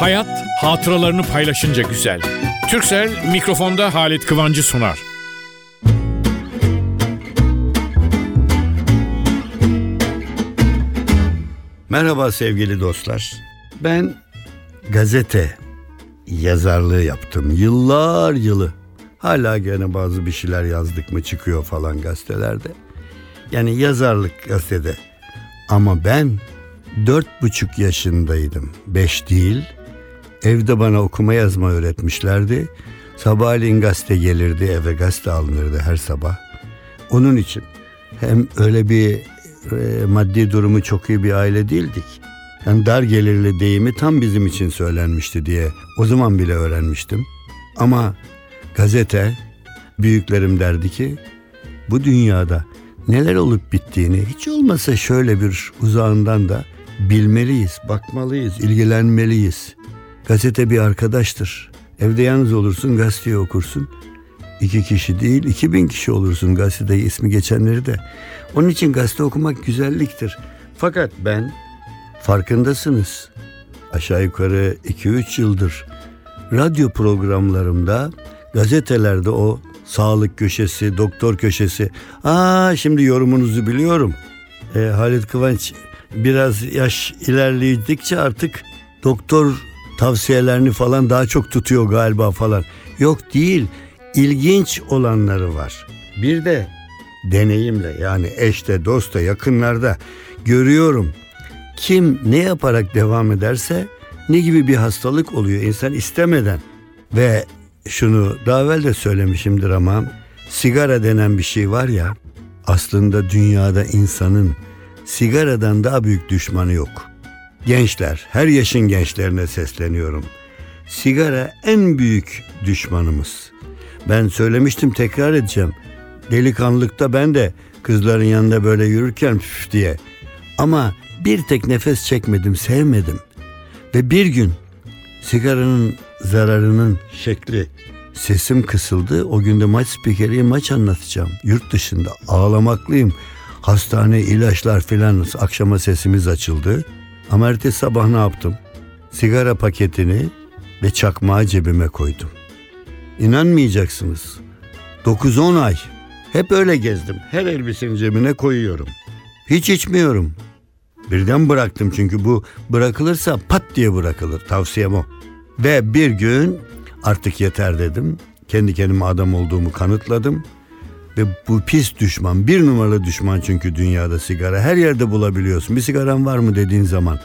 Hayat hatıralarını paylaşınca güzel. Türksel mikrofonda Halit Kıvancı sunar. Merhaba sevgili dostlar. Ben gazete yazarlığı yaptım. Yıllar yılı. Hala gene bazı bir şeyler yazdık mı çıkıyor falan gazetelerde. Yani yazarlık gazetede. Ama ben dört buçuk yaşındaydım. Beş değil. Evde bana okuma yazma öğretmişlerdi. Sabahleyin gazete gelirdi eve gazete alınırdı her sabah. Onun için hem öyle bir e, maddi durumu çok iyi bir aile değildik. Yani dar gelirli deyimi tam bizim için söylenmişti diye o zaman bile öğrenmiştim. Ama gazete büyüklerim derdi ki bu dünyada neler olup bittiğini hiç olmasa şöyle bir uzağından da bilmeliyiz, bakmalıyız, ilgilenmeliyiz. Gazete bir arkadaştır. Evde yalnız olursun, gazeteyi okursun. İki kişi değil, iki bin kişi olursun gazetede ismi geçenleri de. Onun için gazete okumak güzelliktir. Fakat ben farkındasınız. Aşağı yukarı iki üç yıldır radyo programlarımda gazetelerde o sağlık köşesi, doktor köşesi. Aa şimdi yorumunuzu biliyorum. E, Halit Kıvanç biraz yaş ilerledikçe artık doktor tavsiyelerini falan daha çok tutuyor galiba falan. Yok değil. ilginç olanları var. Bir de deneyimle yani eşte, dosta, yakınlarda görüyorum. Kim ne yaparak devam ederse ne gibi bir hastalık oluyor insan istemeden. Ve şunu daha evvel de söylemişimdir ama sigara denen bir şey var ya aslında dünyada insanın sigaradan daha büyük düşmanı yok. Gençler, her yaşın gençlerine sesleniyorum. Sigara en büyük düşmanımız. Ben söylemiştim tekrar edeceğim. Delikanlılıkta ben de kızların yanında böyle yürürken püf diye. Ama bir tek nefes çekmedim, sevmedim. Ve bir gün sigaranın zararının şekli sesim kısıldı. O günde maç spikeri maç anlatacağım. Yurt dışında ağlamaklıyım. Hastane, ilaçlar filan akşama sesimiz açıldı. Ama ertesi sabah ne yaptım? Sigara paketini ve çakmağı cebime koydum. İnanmayacaksınız. 9-10 ay hep öyle gezdim. Her elbisenin cebine koyuyorum. Hiç içmiyorum. Birden bıraktım çünkü bu bırakılırsa pat diye bırakılır. Tavsiyem o. Ve bir gün artık yeter dedim. Kendi kendime adam olduğumu kanıtladım. Ve bu pis düşman, bir numaralı düşman çünkü dünyada sigara. Her yerde bulabiliyorsun. Bir sigaran var mı dediğin zaman.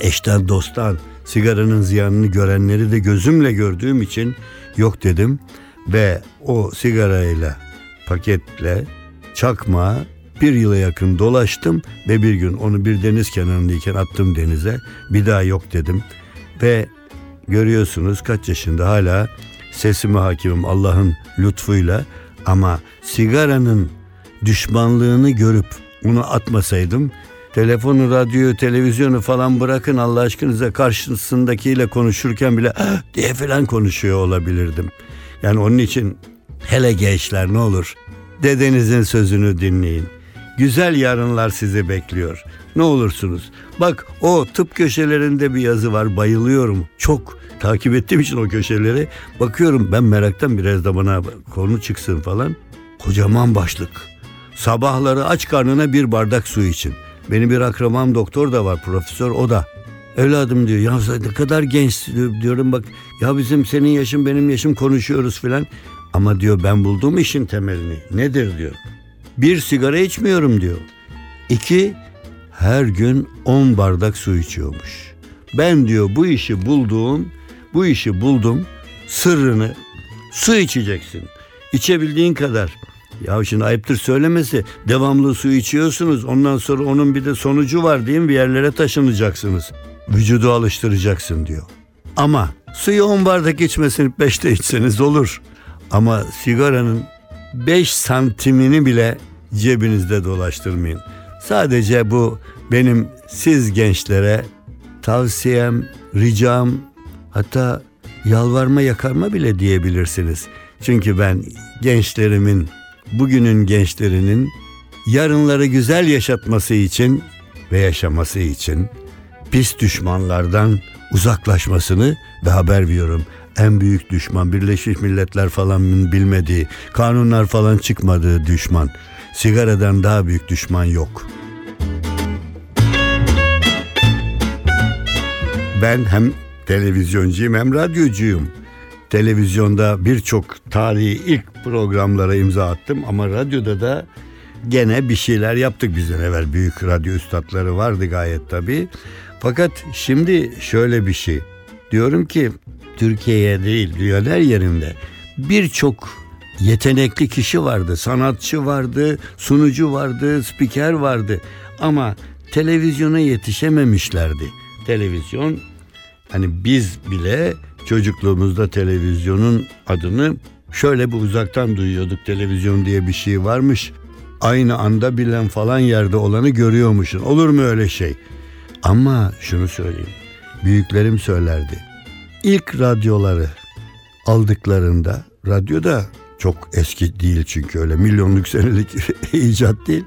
Eşten dosttan sigaranın ziyanını görenleri de gözümle gördüğüm için yok dedim. Ve o sigarayla, paketle, çakma bir yıla yakın dolaştım ve bir gün onu bir deniz kenarındayken attım denize. Bir daha yok dedim. Ve görüyorsunuz kaç yaşında hala sesime hakimim Allah'ın lütfuyla ama sigaranın düşmanlığını görüp onu atmasaydım telefonu, radyoyu, televizyonu falan bırakın Allah aşkınıza karşısındakiyle konuşurken bile ah! diye falan konuşuyor olabilirdim. Yani onun için hele gençler ne olur dedenizin sözünü dinleyin. Güzel yarınlar sizi bekliyor. Ne olursunuz. Bak o tıp köşelerinde bir yazı var bayılıyorum. Çok takip ettiğim için o köşeleri bakıyorum ben meraktan biraz da bana konu çıksın falan. Kocaman başlık. Sabahları aç karnına bir bardak su için. Benim bir akrabam doktor da var profesör o da. Evladım diyor ya ne kadar genç diyorum bak ya bizim senin yaşın benim yaşım konuşuyoruz filan. Ama diyor ben bulduğum işin temelini. Nedir diyor. Bir sigara içmiyorum diyor. İki her gün on bardak su içiyormuş. Ben diyor bu işi bulduğum, bu işi buldum. Sırrını su içeceksin. İçebildiğin kadar. Ya şimdi ayıptır söylemesi. Devamlı su içiyorsunuz. Ondan sonra onun bir de sonucu var diyeyim bir yerlere taşınacaksınız. Vücudu alıştıracaksın diyor. Ama suyu on bardak içmesini beşte içseniz olur. Ama sigaranın beş santimini bile cebinizde dolaştırmayın. Sadece bu benim siz gençlere tavsiyem, ricam hatta yalvarma yakarma bile diyebilirsiniz. Çünkü ben gençlerimin, bugünün gençlerinin yarınları güzel yaşatması için ve yaşaması için pis düşmanlardan uzaklaşmasını ve haber veriyorum. En büyük düşman Birleşmiş Milletler falan bilmediği, kanunlar falan çıkmadığı düşman. Sigaradan daha büyük düşman yok. Ben hem televizyoncuyum hem radyocuyum. Televizyonda birçok tarihi ilk programlara imza attım ama radyoda da gene bir şeyler yaptık bizden evvel. Büyük radyo üstadları vardı gayet tabii. Fakat şimdi şöyle bir şey. Diyorum ki Türkiye'ye değil dünyanın her yerinde birçok yetenekli kişi vardı. Sanatçı vardı, sunucu vardı, spiker vardı. Ama televizyona yetişememişlerdi. Televizyon hani biz bile çocukluğumuzda televizyonun adını şöyle bir uzaktan duyuyorduk. Televizyon diye bir şey varmış. Aynı anda bilen falan yerde olanı görüyormuşsun. Olur mu öyle şey? Ama şunu söyleyeyim. Büyüklerim söylerdi. İlk radyoları aldıklarında radyoda çok eski değil çünkü öyle milyonluk senelik icat değil.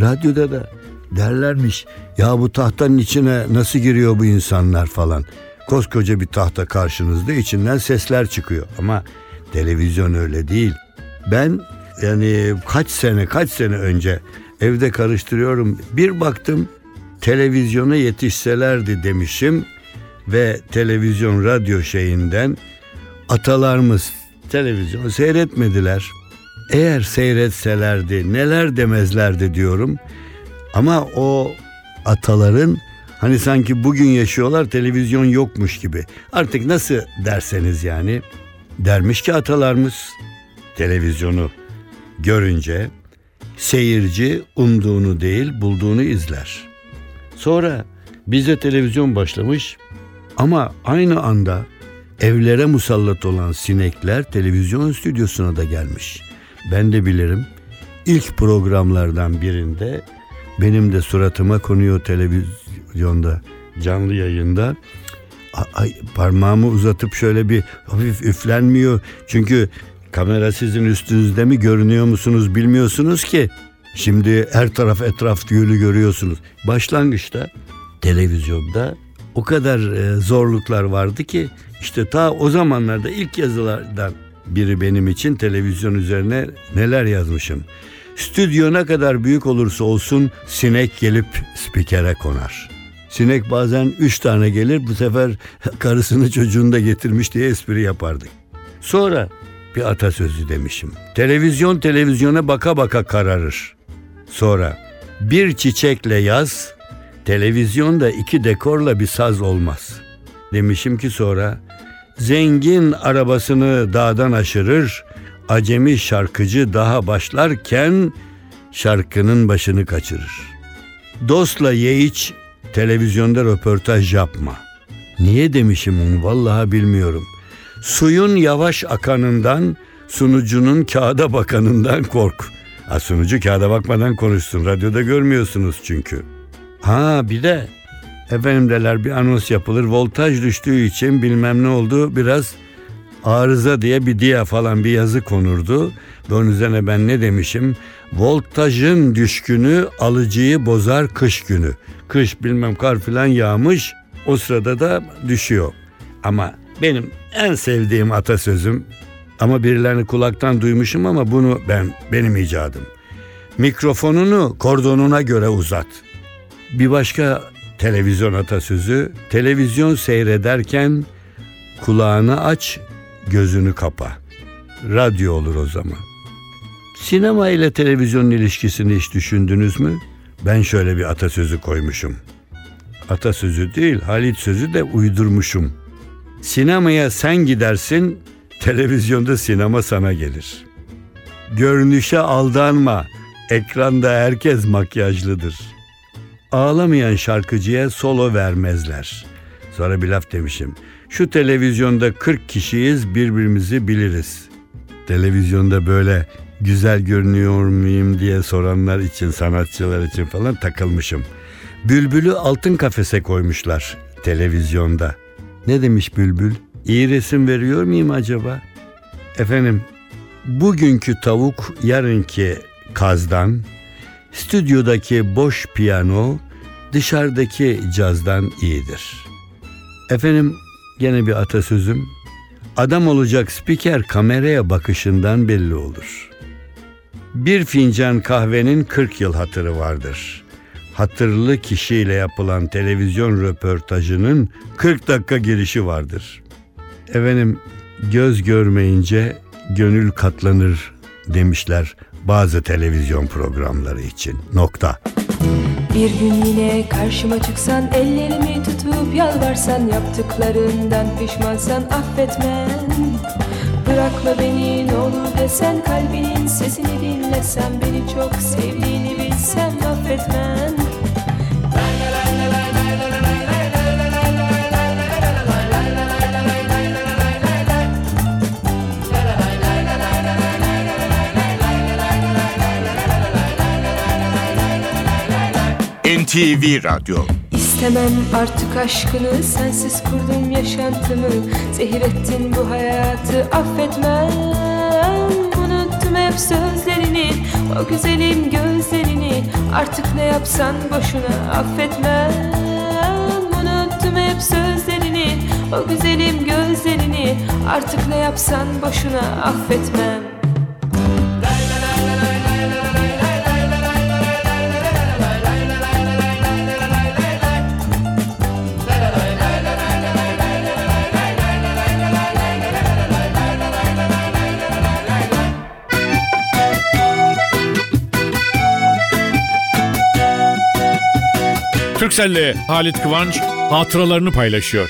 Radyoda da derlermiş ya bu tahtanın içine nasıl giriyor bu insanlar falan. Koskoca bir tahta karşınızda içinden sesler çıkıyor ama televizyon öyle değil. Ben yani kaç sene kaç sene önce evde karıştırıyorum bir baktım televizyona yetişselerdi demişim ve televizyon radyo şeyinden atalarımız televizyon seyretmediler. Eğer seyretselerdi neler demezlerdi diyorum. Ama o ataların hani sanki bugün yaşıyorlar televizyon yokmuş gibi. Artık nasıl derseniz yani dermiş ki atalarımız televizyonu görünce seyirci umduğunu değil bulduğunu izler. Sonra bize televizyon başlamış ama aynı anda evlere musallat olan sinekler televizyon stüdyosuna da gelmiş. Ben de bilirim ilk programlardan birinde benim de suratıma konuyor televizyonda canlı yayında. Ay, parmağımı uzatıp şöyle bir hafif üflenmiyor. Çünkü kamera sizin üstünüzde mi görünüyor musunuz bilmiyorsunuz ki. Şimdi her taraf etraf gülü görüyorsunuz. Başlangıçta televizyonda o kadar e, zorluklar vardı ki işte ta o zamanlarda ilk yazılardan biri benim için televizyon üzerine neler yazmışım. Stüdyo ne kadar büyük olursa olsun sinek gelip spikere konar. Sinek bazen üç tane gelir bu sefer karısını çocuğunu da getirmiş diye espri yapardık. Sonra bir atasözü demişim. Televizyon televizyona baka baka kararır. Sonra bir çiçekle yaz, televizyonda iki dekorla bir saz olmaz. Demişim ki sonra zengin arabasını dağdan aşırır, acemi şarkıcı daha başlarken şarkının başını kaçırır. Dostla ye iç, televizyonda röportaj yapma. Niye demişim onu vallahi bilmiyorum. Suyun yavaş akanından, sunucunun kağıda bakanından kork. Ha, sunucu kağıda bakmadan konuşsun. Radyoda görmüyorsunuz çünkü. Ha bir de efendim deler bir anons yapılır. Voltaj düştüğü için bilmem ne oldu. Biraz arıza diye bir diye falan bir yazı konurdu. Ve onun üzerine ben ne demişim? Voltajın düşkünü alıcıyı bozar kış günü. Kış bilmem kar filan yağmış. O sırada da düşüyor. Ama benim en sevdiğim atasözüm ama birilerini kulaktan duymuşum ama bunu ben benim icadım. Mikrofonunu kordonuna göre uzat. Bir başka televizyon atasözü televizyon seyrederken kulağını aç gözünü kapa. Radyo olur o zaman. Sinema ile televizyonun ilişkisini hiç düşündünüz mü? Ben şöyle bir atasözü koymuşum. Atasözü değil, Halit sözü de uydurmuşum. Sinemaya sen gidersin, televizyonda sinema sana gelir. Görünüşe aldanma, ekranda herkes makyajlıdır. Ağlamayan şarkıcıya solo vermezler. Sonra bir laf demişim. Şu televizyonda 40 kişiyiz birbirimizi biliriz. Televizyonda böyle güzel görünüyor muyum diye soranlar için sanatçılar için falan takılmışım. Bülbülü altın kafese koymuşlar televizyonda. Ne demiş Bülbül? İyi resim veriyor muyum acaba? Efendim bugünkü tavuk yarınki kazdan, stüdyodaki boş piyano dışarıdaki cazdan iyidir. Efendim gene bir atasözüm. Adam olacak spiker kameraya bakışından belli olur. Bir fincan kahvenin 40 yıl hatırı vardır. Hatırlı kişiyle yapılan televizyon röportajının 40 dakika girişi vardır. Efendim göz görmeyince gönül katlanır demişler bazı televizyon programları için. Nokta. Bir gün yine karşıma çıksan Ellerimi tutup yalvarsan Yaptıklarından pişmansan affetmem. Bırakma beni ne olur desen Kalbinin sesini dinlesem Beni çok sevdiğini bilsem affetmem NTV Radyo. İstemem artık aşkını Sensiz kurdum yaşantımı. Zehir ettin bu hayatı Affetmem. Unuttum hep sözlerini O güzelim gözlerini. Artık ne yapsan boşuna Affetmem. Unuttum hep sözlerini O güzelim gözlerini. Artık ne yapsan boşuna Affetmem Türkcell'le Halit Kıvanç hatıralarını paylaşıyor.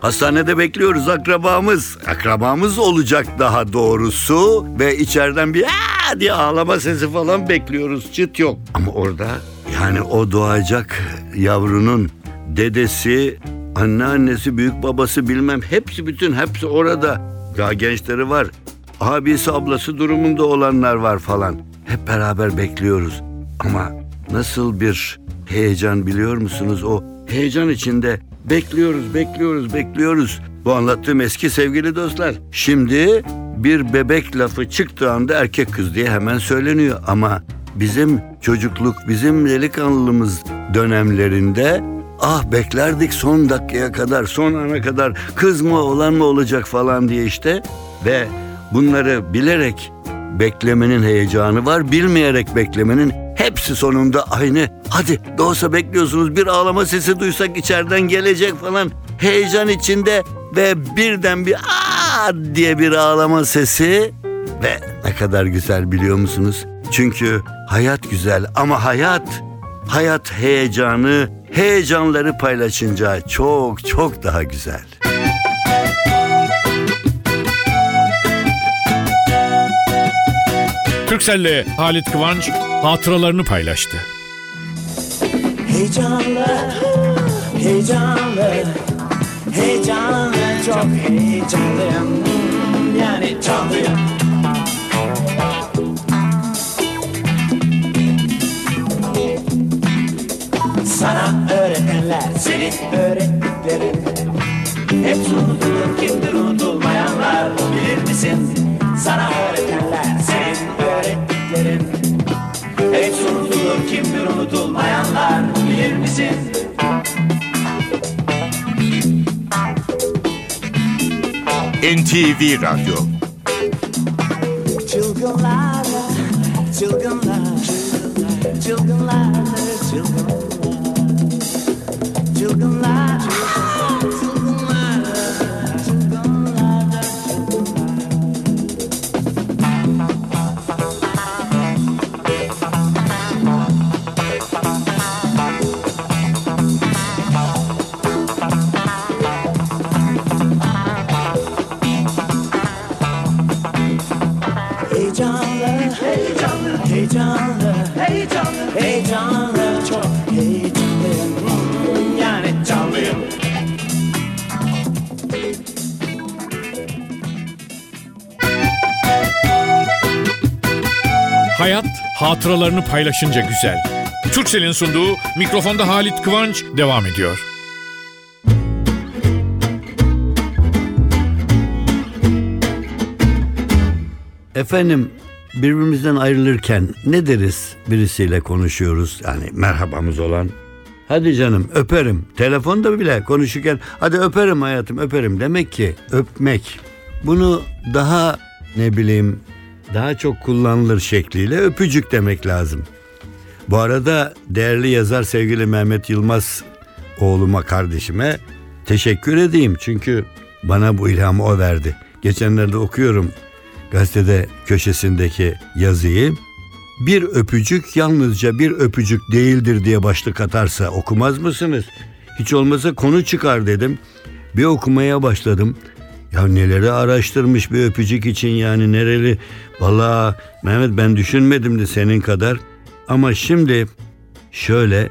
Hastanede bekliyoruz akrabamız. Akrabamız olacak daha doğrusu. Ve içeriden bir Aa! diye ağlama sesi falan bekliyoruz. Çıt yok. Ama orada yani o doğacak yavrunun dedesi, anneannesi, büyük babası bilmem hepsi bütün hepsi orada. Daha gençleri var. Abisi ablası durumunda olanlar var falan. Hep beraber bekliyoruz. Ama nasıl bir heyecan biliyor musunuz? O heyecan içinde bekliyoruz, bekliyoruz, bekliyoruz. Bu anlattığım eski sevgili dostlar. Şimdi bir bebek lafı çıktığı anda erkek kız diye hemen söyleniyor. Ama bizim çocukluk, bizim delikanlılığımız dönemlerinde ah beklerdik son dakikaya kadar, son ana kadar kız mı olan mı olacak falan diye işte. Ve bunları bilerek beklemenin heyecanı var, bilmeyerek beklemenin hepsi sonunda aynı. Hadi doğsa bekliyorsunuz bir ağlama sesi duysak içeriden gelecek falan. Heyecan içinde ve birden bir aa diye bir ağlama sesi ve ne kadar güzel biliyor musunuz? Çünkü hayat güzel ama hayat hayat heyecanı, heyecanları paylaşınca çok çok daha güzel. Türkcell'le Halit Kıvanç hatıralarını paylaştı. Heyecanlı, heyecanlı, heyecanlı, çok heyecanlıyım. Yani canlıyım. Sana öğretenler, senin öğrettiklerin Hep unutulur, kimdir unutulmayanlar bilir misin? Sana öğretenler, senin öğrettiklerin kimdir unutulmayanlar bilir misin? NTV Radyo. Çılgınlar, çılgınlar, çılgınlar, çılgınlar, çılgınlar, çılgınlar, Hayat hatıralarını paylaşınca güzel. Türkcell'in sunduğu mikrofonda Halit Kıvanç devam ediyor. Efendim birbirimizden ayrılırken ne deriz birisiyle konuşuyoruz yani merhabamız olan. Hadi canım öperim. Telefonda bile konuşurken hadi öperim hayatım öperim. Demek ki öpmek. Bunu daha ne bileyim daha çok kullanılır şekliyle öpücük demek lazım. Bu arada değerli yazar sevgili Mehmet Yılmaz oğluma kardeşime teşekkür edeyim. Çünkü bana bu ilhamı o verdi. Geçenlerde okuyorum gazetede köşesindeki yazıyı. Bir öpücük yalnızca bir öpücük değildir diye başlık atarsa okumaz mısınız? Hiç olmasa konu çıkar dedim. Bir okumaya başladım. Ya neleri araştırmış bir öpücük için yani nereli. Valla Mehmet ben düşünmedim de senin kadar. Ama şimdi şöyle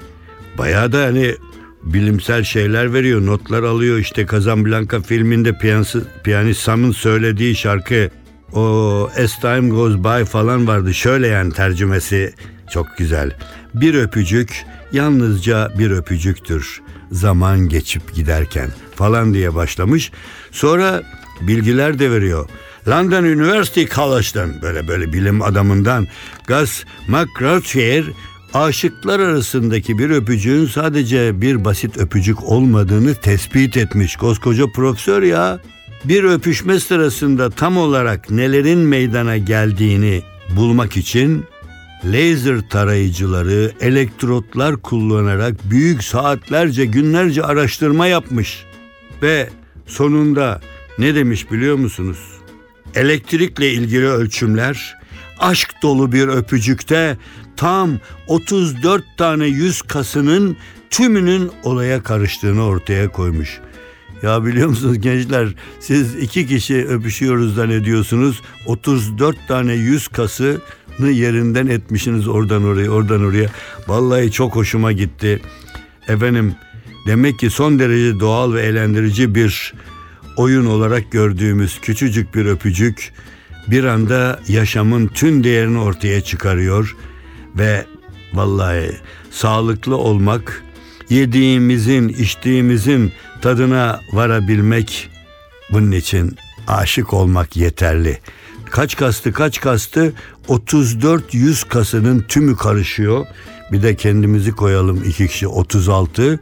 bayağı da hani bilimsel şeyler veriyor. Notlar alıyor işte Casablanca filminde piyanist, piyanist Sam'ın söylediği şarkı o As Time Goes By falan vardı. Şöyle yani tercümesi çok güzel. Bir öpücük yalnızca bir öpücüktür. Zaman geçip giderken falan diye başlamış. Sonra bilgiler de veriyor. London University College'dan böyle böyle bilim adamından Gus McGrath aşıklar arasındaki bir öpücüğün sadece bir basit öpücük olmadığını tespit etmiş. Koskoca profesör ya. Bir öpüşme sırasında tam olarak nelerin meydana geldiğini bulmak için laser tarayıcıları, elektrotlar kullanarak büyük saatlerce, günlerce araştırma yapmış. Ve sonunda ne demiş biliyor musunuz? Elektrikle ilgili ölçümler aşk dolu bir öpücükte tam 34 tane yüz kasının tümünün olaya karıştığını ortaya koymuş. Ya biliyor musunuz gençler siz iki kişi öpüşüyoruz zannediyorsunuz 34 tane yüz kasını yerinden etmişsiniz oradan oraya oradan oraya. Vallahi çok hoşuma gitti. Efendim demek ki son derece doğal ve eğlendirici bir oyun olarak gördüğümüz küçücük bir öpücük bir anda yaşamın tüm değerini ortaya çıkarıyor ve vallahi sağlıklı olmak yediğimizin, içtiğimizin tadına varabilmek bunun için aşık olmak yeterli. Kaç kastı kaç kastı 34 yüz kasının tümü karışıyor. Bir de kendimizi koyalım iki kişi 36.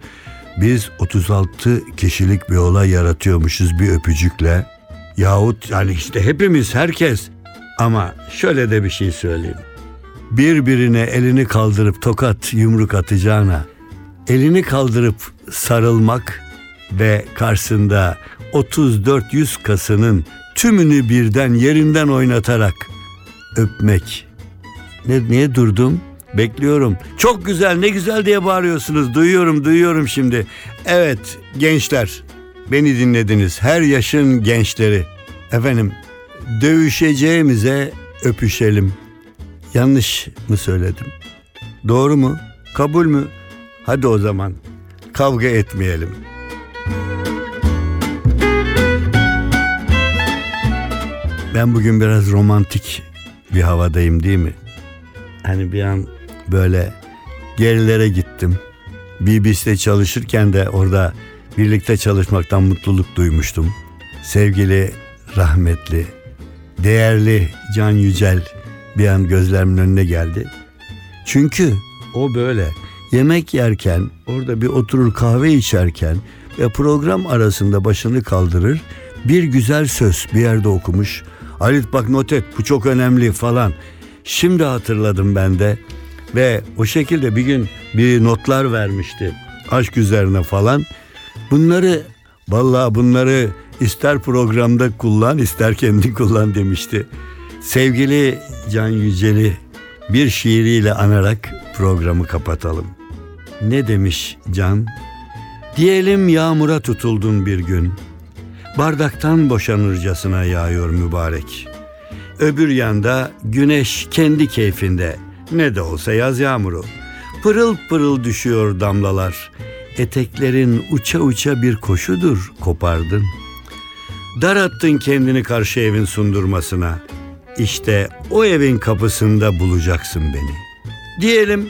Biz 36 kişilik bir olay yaratıyormuşuz bir öpücükle. Yahut yani işte hepimiz herkes. Ama şöyle de bir şey söyleyeyim. Birbirine elini kaldırıp tokat yumruk atacağına elini kaldırıp sarılmak ve karşısında 34 yüz kasının tümünü birden yerinden oynatarak öpmek. Ne, niye durdum? Bekliyorum. Çok güzel ne güzel diye bağırıyorsunuz. Duyuyorum duyuyorum şimdi. Evet gençler beni dinlediniz. Her yaşın gençleri. Efendim dövüşeceğimize öpüşelim. Yanlış mı söyledim? Doğru mu? Kabul mü? Hadi o zaman kavga etmeyelim. Ben bugün biraz romantik bir havadayım değil mi? Hani bir an böyle gerilere gittim. BBC'de çalışırken de orada birlikte çalışmaktan mutluluk duymuştum. Sevgili, rahmetli, değerli Can Yücel bir an gözlerimin önüne geldi. Çünkü o böyle yemek yerken, orada bir oturur kahve içerken ve program arasında başını kaldırır, bir güzel söz bir yerde okumuş. Halit bak not et bu çok önemli falan. Şimdi hatırladım ben de ve o şekilde bir gün bir notlar vermişti aşk üzerine falan. Bunları vallahi bunları ister programda kullan ister kendi kullan demişti. Sevgili Can Yücel'i bir şiiriyle anarak programı kapatalım. Ne demiş Can? Diyelim yağmura tutuldun bir gün. Bardaktan boşanırcasına yağıyor mübarek. Öbür yanda güneş kendi keyfinde. Ne de olsa yaz yağmuru. Pırıl pırıl düşüyor damlalar. Eteklerin uça uça bir koşudur kopardın. Dar attın kendini karşı evin sundurmasına. İşte o evin kapısında bulacaksın beni. Diyelim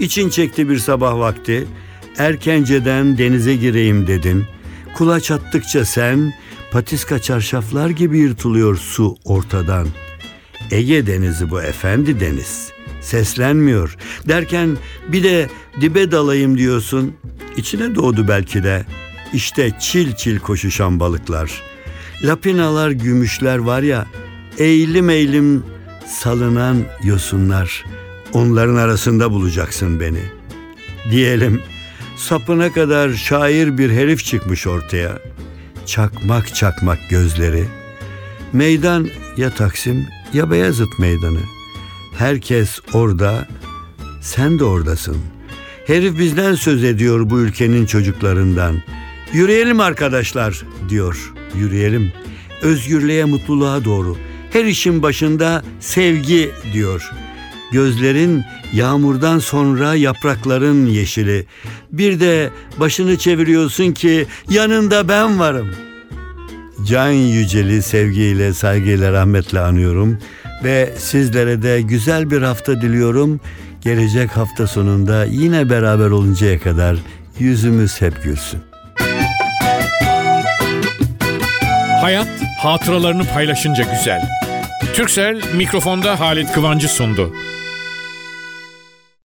için çekti bir sabah vakti. Erkenceden denize gireyim dedin. Kulaç attıkça sen patiska çarşaflar gibi yırtılıyor su ortadan. Ege denizi bu efendi deniz. seslenmiyor. Derken bir de dibe dalayım diyorsun. İçine doğdu belki de. İşte çil çil koşuşan balıklar. Lapinalar, gümüşler var ya, eğilim eğilim salınan yosunlar. Onların arasında bulacaksın beni. Diyelim sapına kadar şair bir herif çıkmış ortaya. Çakmak çakmak gözleri. Meydan ya Taksim ya Beyazıt meydanı. Herkes orada, sen de oradasın. Herif bizden söz ediyor bu ülkenin çocuklarından. Yürüyelim arkadaşlar diyor. Yürüyelim. Özgürlüğe, mutluluğa doğru. Her işin başında sevgi diyor. Gözlerin yağmurdan sonra yaprakların yeşili. Bir de başını çeviriyorsun ki yanında ben varım. Can Yücel'i sevgiyle, saygıyla, rahmetle anıyorum ve sizlere de güzel bir hafta diliyorum. Gelecek hafta sonunda yine beraber oluncaya kadar yüzümüz hep gülsün. Hayat hatıralarını paylaşınca güzel. Türksel mikrofonda Halit Kıvancı sundu.